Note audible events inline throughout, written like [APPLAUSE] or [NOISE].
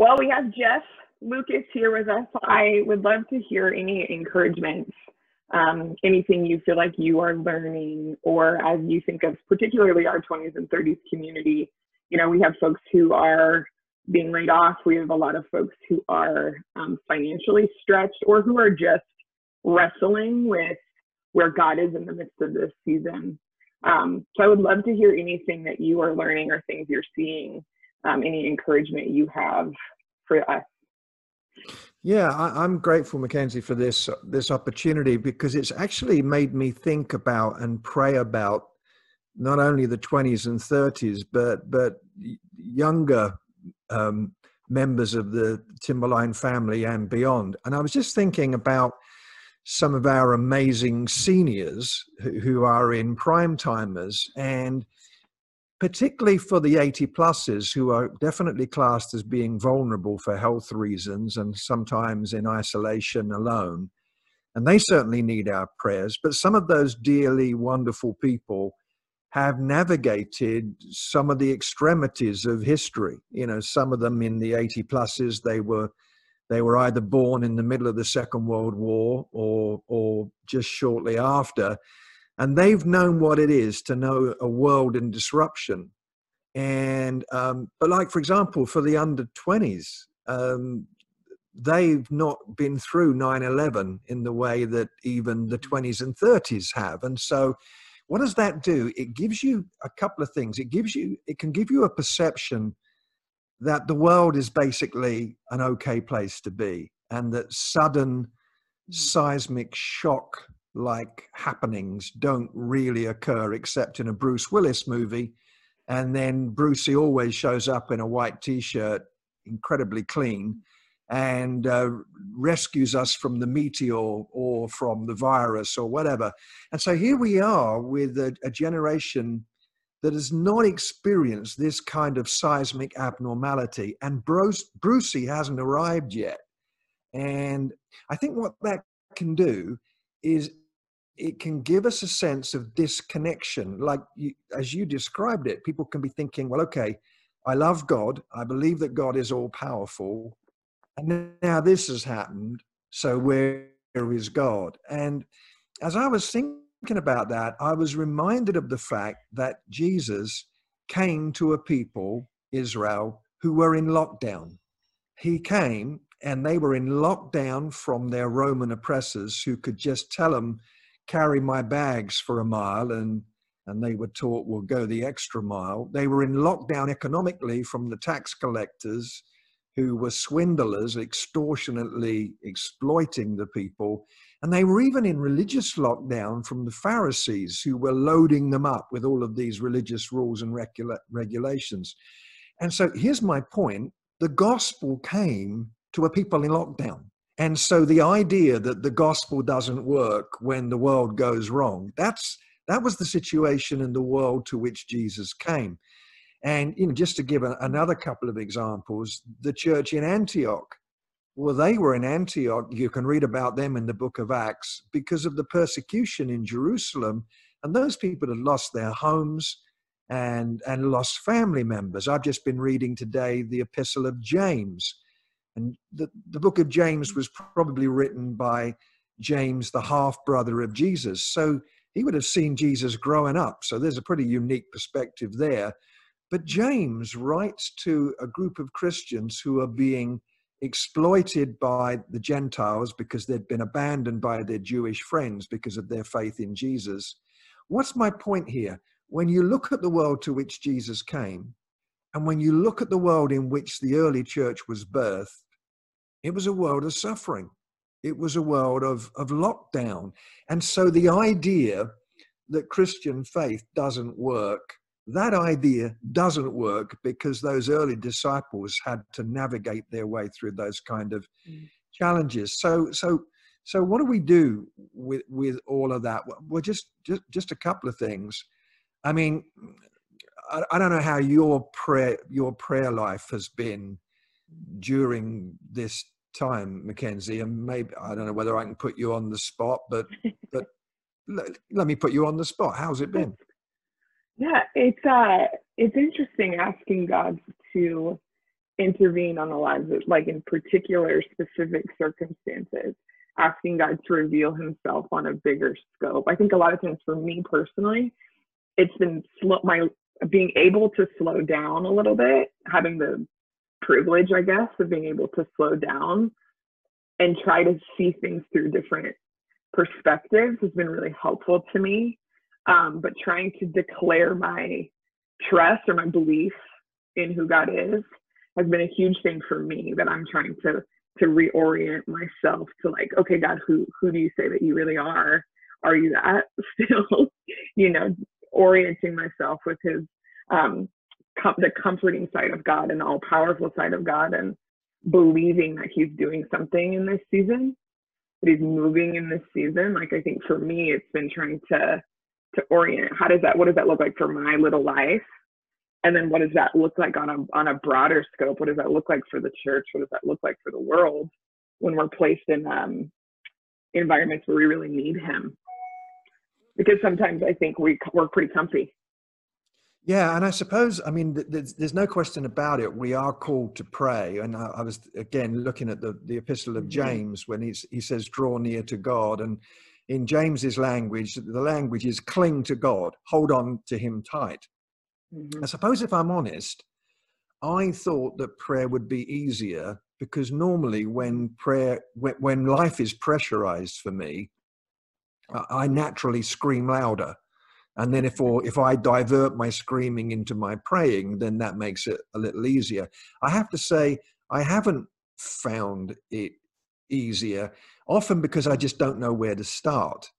Well, we have Jeff Lucas here with us. I would love to hear any encouragement, um, anything you feel like you are learning, or as you think of particularly our 20s and 30s community. You know, we have folks who are being laid off. We have a lot of folks who are um, financially stretched or who are just wrestling with where God is in the midst of this season. Um, so I would love to hear anything that you are learning or things you're seeing, um, any encouragement you have for us. Yeah, I, am grateful, Mackenzie, for this this opportunity because it's actually made me think about and pray about not only the 20s and 30s, but but younger um, members of the Timberline family and beyond. And I was just thinking about some of our amazing seniors who, who are in prime timers and particularly for the 80 pluses who are definitely classed as being vulnerable for health reasons and sometimes in isolation alone. And they certainly need our prayers. But some of those dearly wonderful people have navigated some of the extremities of history. You know, some of them in the 80 pluses, they were they were either born in the middle of the Second World War or or just shortly after and they've known what it is to know a world in disruption. And um, but like for example for the under 20s um, they've not been through 9-11 in the way that even the 20s and 30s have. And so what does that do? It gives you a couple of things. It gives you it can give you a perception that the world is basically an okay place to be and that sudden hmm. seismic shock like happenings don't really occur except in a Bruce Willis movie. And then Brucey always shows up in a white t shirt, incredibly clean, and uh, rescues us from the meteor or from the virus or whatever. And so here we are with a, a generation that has not experienced this kind of seismic abnormality. And Bruce, Brucey hasn't arrived yet. And I think what that can do is it can give us a sense of disconnection. Like you, as you described it, people can be thinking, well, okay, I love God. I believe that God is all powerful. And now this has happened. So where is God? And as I was thinking about that, I was reminded of the fact that Jesus came to a people, Israel, who were in lockdown. He came and they were in lockdown from their Roman oppressors who could just tell them carry my bags for a mile and and they were taught "We'll go the extra mile. They were in lockdown economically from the tax collectors who were swindlers, extortionately exploiting the people. And they were even in religious lockdown from the Pharisees who were loading them up with all of these religious rules and regula- regulations. And so here's my point the gospel came to a people in lockdown. And so the idea that the gospel doesn't work when the world goes wrong, that's that was the situation in the world to which Jesus came. And you know, just to give a, another couple of examples, the church in Antioch, well, they were in Antioch. You can read about them in the book of Acts because of the persecution in Jerusalem, and those people had lost their homes and and lost family members. I've just been reading today the Epistle of James and the, the book of James was probably written by James, the half brother of Jesus. So he would have seen Jesus growing up. So there's a pretty unique perspective there. But James writes to a group of Christians who are being exploited by the Gentiles because they'd been abandoned by their Jewish friends because of their faith in Jesus. What's my point here? When you look at the world to which Jesus came, and when you look at the world in which the early church was birthed, it was a world of suffering. It was a world of, of lockdown. And so the idea that Christian faith doesn't work, that idea doesn't work because those early disciples had to navigate their way through those kind of mm. challenges. So, so, so what do we do with, with all of that? Well, just, just, just a couple of things. I mean, I, I don't know how your prayer your prayer life has been during this time, Mackenzie, and maybe I don't know whether I can put you on the spot, but [LAUGHS] but let, let me put you on the spot. How's it been? Yeah, it's uh it's interesting asking God to intervene on the lives of, like in particular specific circumstances, asking God to reveal himself on a bigger scope. I think a lot of times for me personally, it's been slow, my being able to slow down a little bit, having the privilege, I guess, of being able to slow down and try to see things through different perspectives has been really helpful to me. Um, but trying to declare my trust or my belief in who God is has been a huge thing for me that I'm trying to to reorient myself to like, okay, God, who who do you say that you really are? Are you that [LAUGHS] still? you know, orienting myself with his um com- the comforting side of God and the all powerful side of God and believing that he's doing something in this season, that he's moving in this season. Like I think for me it's been trying to to orient how does that what does that look like for my little life? And then what does that look like on a on a broader scope? What does that look like for the church? What does that look like for the world when we're placed in um, environments where we really need him? Because sometimes I think we we're pretty comfy. Yeah, and I suppose I mean there's, there's no question about it. We are called to pray, and I, I was again looking at the the Epistle of mm-hmm. James when he's, he says, "Draw near to God," and in James's language, the language is cling to God, hold on to Him tight. Mm-hmm. I suppose if I'm honest, I thought that prayer would be easier because normally when prayer, when, when life is pressurized for me, I naturally scream louder. And then if, or, if I divert my screaming into my praying, then that makes it a little easier. I have to say, I haven't found it easier, often because I just don't know where to start.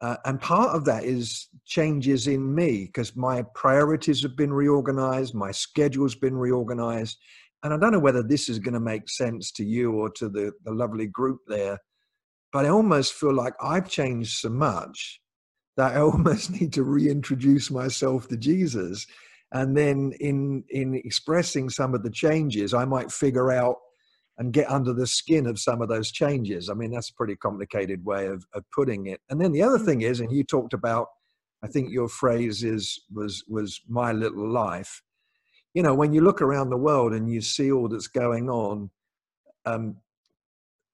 Uh, and part of that is changes in me because my priorities have been reorganized, my schedule's been reorganized. And I don't know whether this is going to make sense to you or to the, the lovely group there, but I almost feel like I've changed so much that I [LAUGHS] almost need to reintroduce myself to Jesus. And then in in expressing some of the changes, I might figure out and get under the skin of some of those changes. I mean, that's a pretty complicated way of, of putting it. And then the other thing is, and you talked about, I think your phrase is was was my little life. You know, when you look around the world and you see all that's going on, um,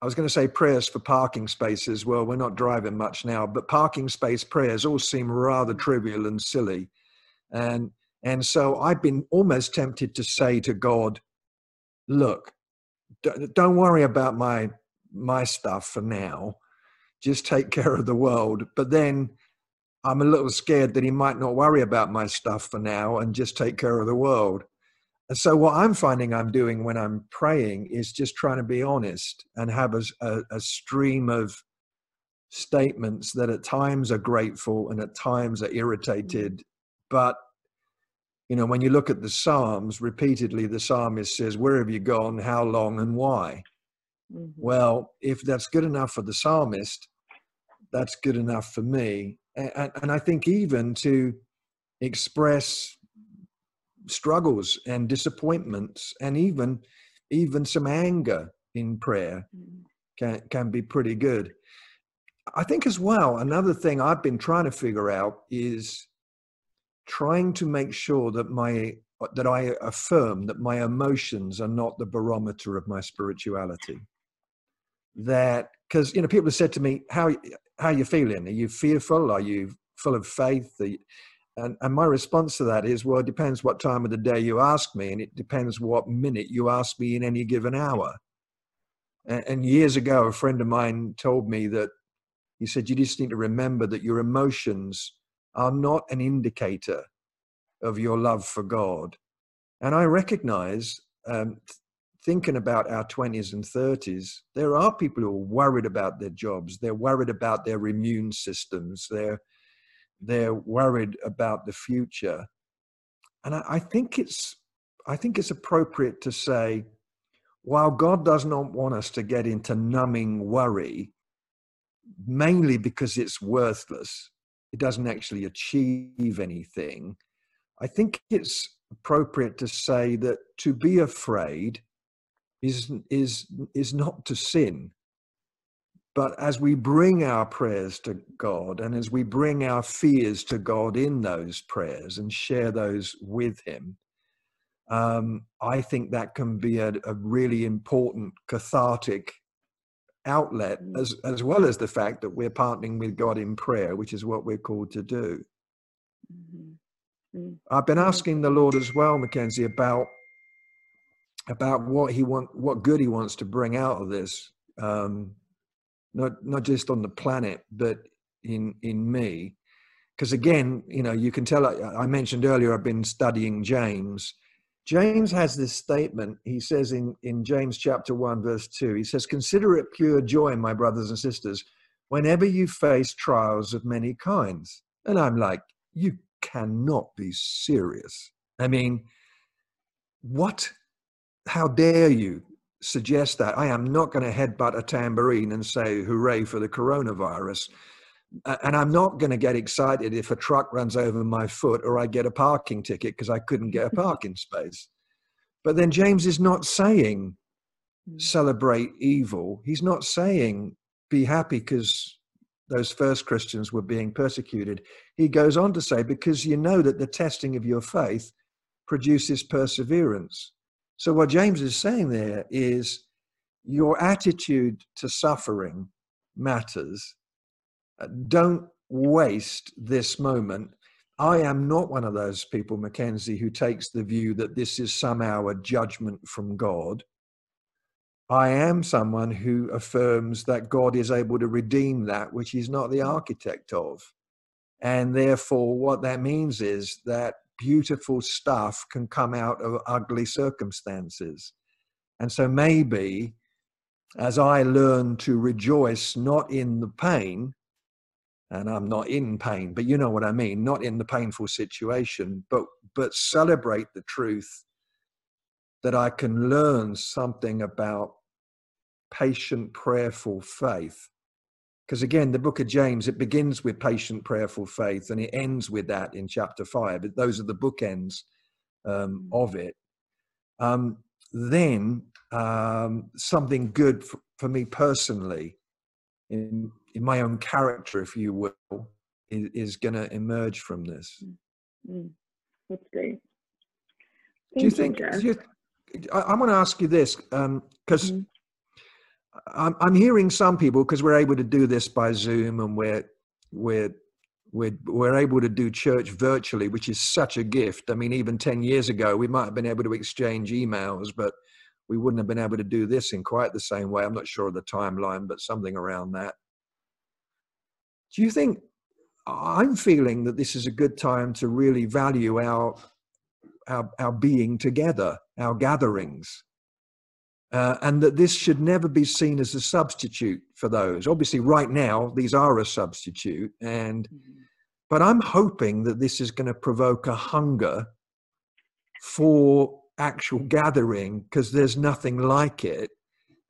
I was going to say prayers for parking spaces. Well, we're not driving much now, but parking space prayers all seem rather trivial and silly. And and so I've been almost tempted to say to God, look, don't worry about my my stuff for now just take [LAUGHS] care of the world but then i'm a little scared that he might not worry about my stuff for now and just take care of the world and so what i'm finding i'm doing when i'm praying is just trying to be honest and have a, a, a stream of statements that at times are grateful and at times are irritated but you know, when you look at the Psalms, repeatedly the psalmist says, Where have you gone? How long and why? Mm-hmm. Well, if that's good enough for the psalmist, that's good enough for me. And, and I think even to express struggles and disappointments and even even some anger in prayer mm-hmm. can can be pretty good. I think as well, another thing I've been trying to figure out is trying to make sure that my that I affirm that my emotions are not the barometer of my spirituality. That because you know people have said to me, "How how are you feeling? Are you fearful? Are you full of faith?" And, and my response to that is, well, it depends what time of the day you ask me, and it depends what minute you ask me in any given hour. And, and years ago, a friend of mine told me that he said, you just need to remember that your emotions are not an indicator of your love for God. And I recognize, um, thinking about our 20s and 30s, there are people who are worried about their jobs. They're worried about their immune systems. They're, they're worried about the future. And I, I think it's, I think it's appropriate to say, while God does not want us to get into numbing worry, mainly because it's worthless, it doesn't actually achieve anything, I think it's appropriate to say that to be afraid is, is, is not to sin. But as we bring our prayers to God and as we bring our fears to God in those prayers and share those with Him, um, I think that can be a, a really important cathartic outlet, mm. as as well as the fact that we're partnering with God in prayer, which is what we're called to do. Mm-hmm. Mm. I've been asking the Lord as well, Mackenzie, about about what he want, what good he wants to bring out of this, um, not not just on the planet, but in in me. Because again, you know, you can tell. I, I mentioned earlier, I've been studying James. James has this statement. He says in, in James chapter 1, verse 2, he says, Consider it pure joy, my brothers and sisters, whenever you face trials of many kinds. And I'm like, You cannot be serious. I mean, what how dare you suggest that? I am not going to headbutt a tambourine and say, hooray for the coronavirus. And I'm not going to get excited if a truck runs over my foot or I get a parking ticket because I couldn't get a [LAUGHS] parking space. But then James is not saying hmm. celebrate evil. He's not saying be happy because those first Christians were being persecuted. He goes on to say, because you know that the testing of your faith produces perseverance. So, what James is saying there is your attitude to suffering matters. Uh, don't waste this moment. I am not one of those people, Mackenzie, who takes the view that this is somehow a judgment from God. I am someone who affirms that God is able to redeem that which he's not the architect of. And therefore, what that means is that beautiful stuff can come out of ugly circumstances. And so maybe as I learn to rejoice not in the pain, and I'm not in pain, but you know what I mean, not in the painful situation, but but celebrate the truth that I can learn something about patient, prayerful faith because again, the book of James, it begins with patient, prayerful faith, and it ends with that in chapter five. But Those are the bookends um, mm. of it. Um, then um, something good for, for, me personally, in, in my own character, if you will, is, is going to emerge from this. Mm. That's great. Thank do you think? You, I, I want to ask you this because um, mm-hmm. I'm, I'm hearing some people because we're able to do this by Zoom and we're we're we're we're able to do church virtually, which is such a gift. I mean, even ten years ago, we might have been able to exchange emails, but we wouldn't have been able to do this in quite the same way. I'm not sure of the timeline, but something around that. Do you think I'm feeling that this is a good time to really value our our, our being together, our gatherings? Uh, and that this should never be seen as a substitute for those. Obviously, right now these are a substitute, and mm-hmm. but I'm hoping that this is going to provoke a hunger for actual gathering because there's nothing like it,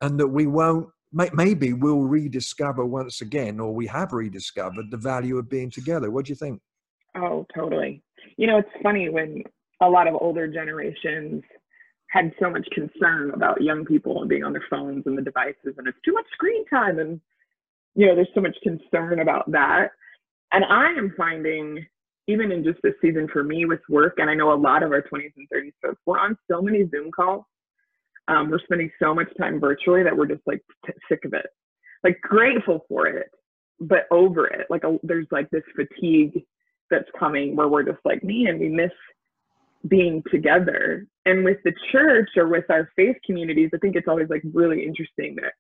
and that we won't. Maybe we'll rediscover once again, or we have rediscovered the value of being together. What do you think? Oh, totally. You know, it's funny when a lot of older generations had so much concern about young people and being on their phones and the devices and it's too much screen time and you know there's so much concern about that. And i am finding even in just this season for me with work and i know a lot of our 20s and 30s folks we're on so many zoom calls. Um, we're spending so much time virtually that we're just like t- sick of it. Like grateful for it but over it. Like a, there's like this fatigue that's coming where we're just like man we miss being together. And with the church or with our faith communities, I think it's always like really interesting that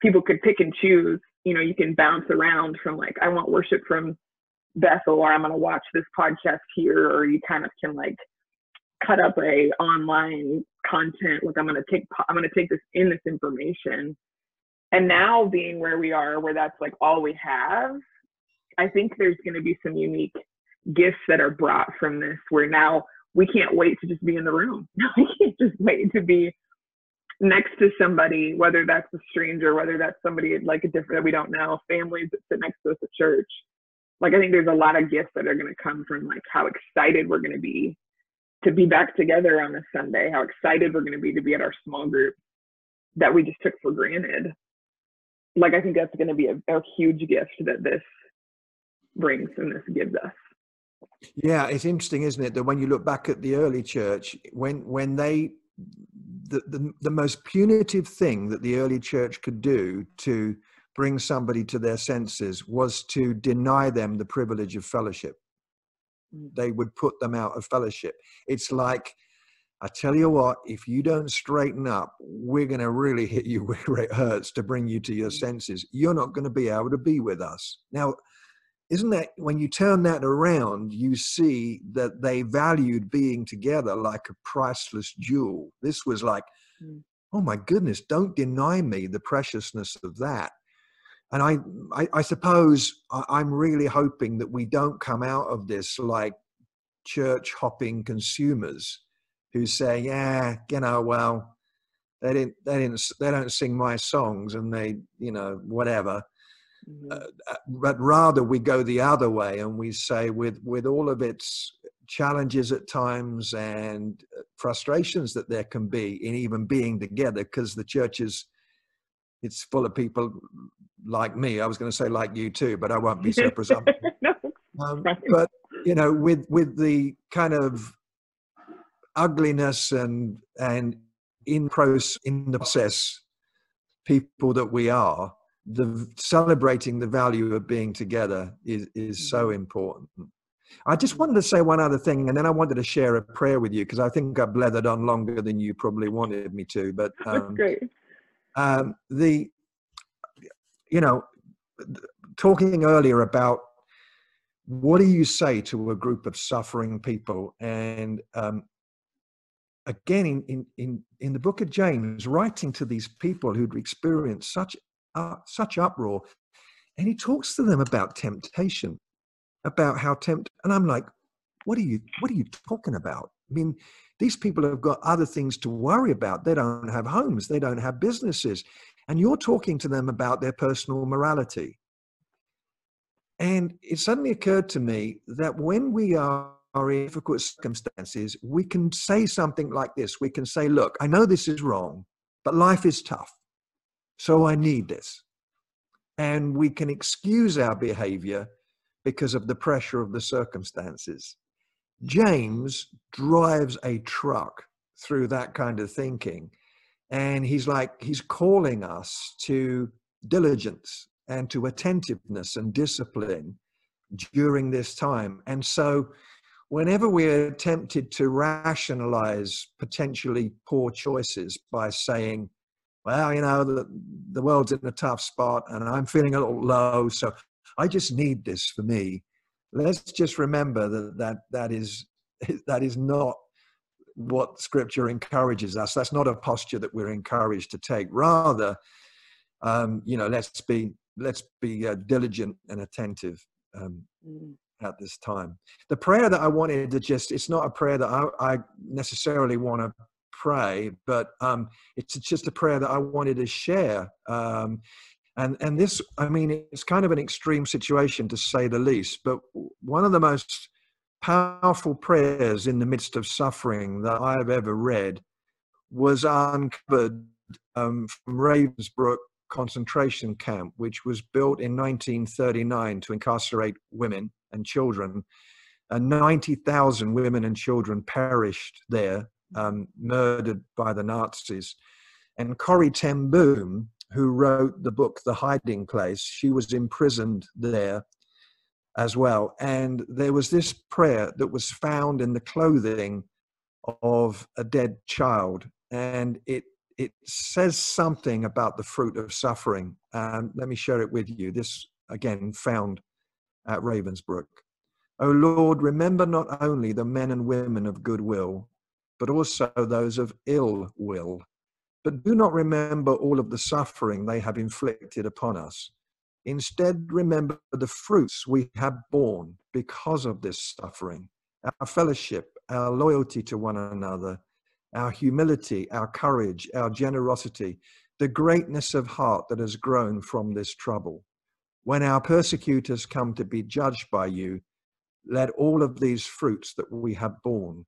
people could pick and choose. You know, you can bounce around from like, I want worship from Bethel, or I'm going to watch this podcast here, or you kind of can like cut up a online content. Like I'm going to take, I'm going to take this in this information. And now being where we are, where that's like all we have, I think there's going to be some unique gifts that are brought from this where now we can't wait to just be in the room. [LAUGHS] we can't just wait to be next to somebody, whether that's a stranger, whether that's somebody like a different that we don't know, families that sit next to us at church. Like I think there's a lot of gifts that are going to come from like how excited we're going to be to be back together on a Sunday, how excited we're going to be to be at our small group that we just took for granted. Like I think that's going to be a, a huge gift that this brings and this gives us. Yeah, it's interesting, isn't it, that when you look back at the early church, when when they the, the, the most punitive thing that the early church could do to bring somebody to their senses was to deny them the privilege of fellowship. Mm. They would put them out of fellowship. It's like, I tell you what, if you don't straighten up, we're going to really hit you [LAUGHS] where it hurts to bring you to your mm. senses. You're not going to be able to be with us. Now, isn't that when you turn that around, you see that they valued being together like a priceless jewel. This was like, mm. oh my goodness, don't deny me the preciousness of that and I, I, I suppose I'm really hoping that we don't come out of this like church hopping consumers who say, yeah, you know, well, they didn't, they didn't, they don't sing my songs, and they, you know, whatever. Mm-hmm. Uh, uh but rather, we go the other way, and we say, with with all of its challenges at times and uh, frustrations that there can be in even being together, because the church is it's full of people like me. I was going to say like you too, but I won't be so [LAUGHS] presumptuous. no, um, but you know, with with the kind of ugliness and and in process in the process people that we are, the celebrating the value of being together is is so mm-hmm. important. I just wanted to say one other thing, and then I wanted to share a prayer with you because I think I blethered on longer than you probably wanted me to. But [LAUGHS] um, That's great. Um, the you know, talking earlier about what do you say to a group of suffering people? And um, again, in, in, in, in the book of James, writing to these people who'd experienced such, uh, such uproar, and he talks to them about temptation, about how tempt, and I'm like, what are you, what are you talking about? I mean, these people have got other things to worry about. They don't have homes, they don't have businesses and you're talking to them about their personal morality. And it suddenly occurred to me that when we are, are in difficult circumstances, we can say something like this. We can say, Look, I know this is wrong, but life is tough. So I need this. And we can excuse our behavior because of the pressure of the circumstances. James drives a truck through that kind of thinking and he's like, he's calling us to diligence and to attentiveness and discipline during this time. And so, whenever we're tempted to rationalize potentially poor choices by saying, well, you know, the, the world's in a tough spot and I'm feeling a little low, so I just need this for me. Let's just remember that that, that is [LAUGHS] that is not what scripture encourages us. That's not a posture that we're encouraged to take. Rather, um, you know, let's be let's be uh, diligent and attentive um, mm. at this time. The prayer that I wanted to just it's not a prayer that I, I necessarily want to pray, but um, it's just a prayer that I wanted to share. Um, and and this, I mean, it's kind of an extreme situation to say the least. But one of the most powerful prayers in the midst of suffering that I have ever read was uncovered um, from Ravensbrück concentration camp, which was built in 1939 to incarcerate women and children. And 90,000 women and children perished there, um, murdered by the Nazis. And Corrie ten Boom, who wrote the book The Hiding Place, she was imprisoned there as well. And there was this prayer that was found in the clothing of a dead child. And it, it says something about the fruit of suffering. And let me share it with you. This, again, found at Ravensbrück. O Lord, remember not only the men and women of goodwill, but also those of ill will. But do not remember all of the suffering they have inflicted upon us Instead, remember the fruits we have borne because of this suffering our fellowship, our loyalty to one another, our humility, our courage, our generosity, the greatness of heart that has grown from this trouble. When our persecutors come to be judged by you, let all of these fruits that we have borne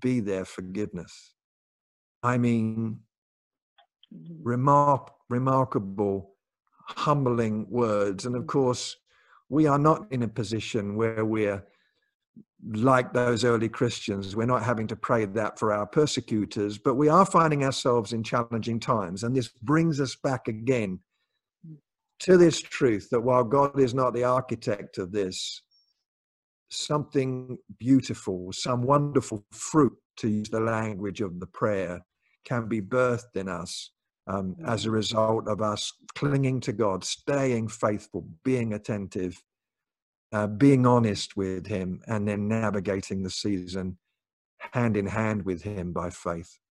be their forgiveness. I mean, mm-hmm. remark, remarkable humbling words. And of course, we are not in a position where we're like those early Christians, we're not having to pray that for our persecutors, but we are finding ourselves in challenging times. And this brings us back again to this truth that while God is not the architect of this, something beautiful, some wonderful fruit, to use the language of the prayer, can be birthed in us um, as a result of us clinging to God, staying faithful, being attentive, uh, being honest with Him, and then navigating the season hand in hand with Him by faith.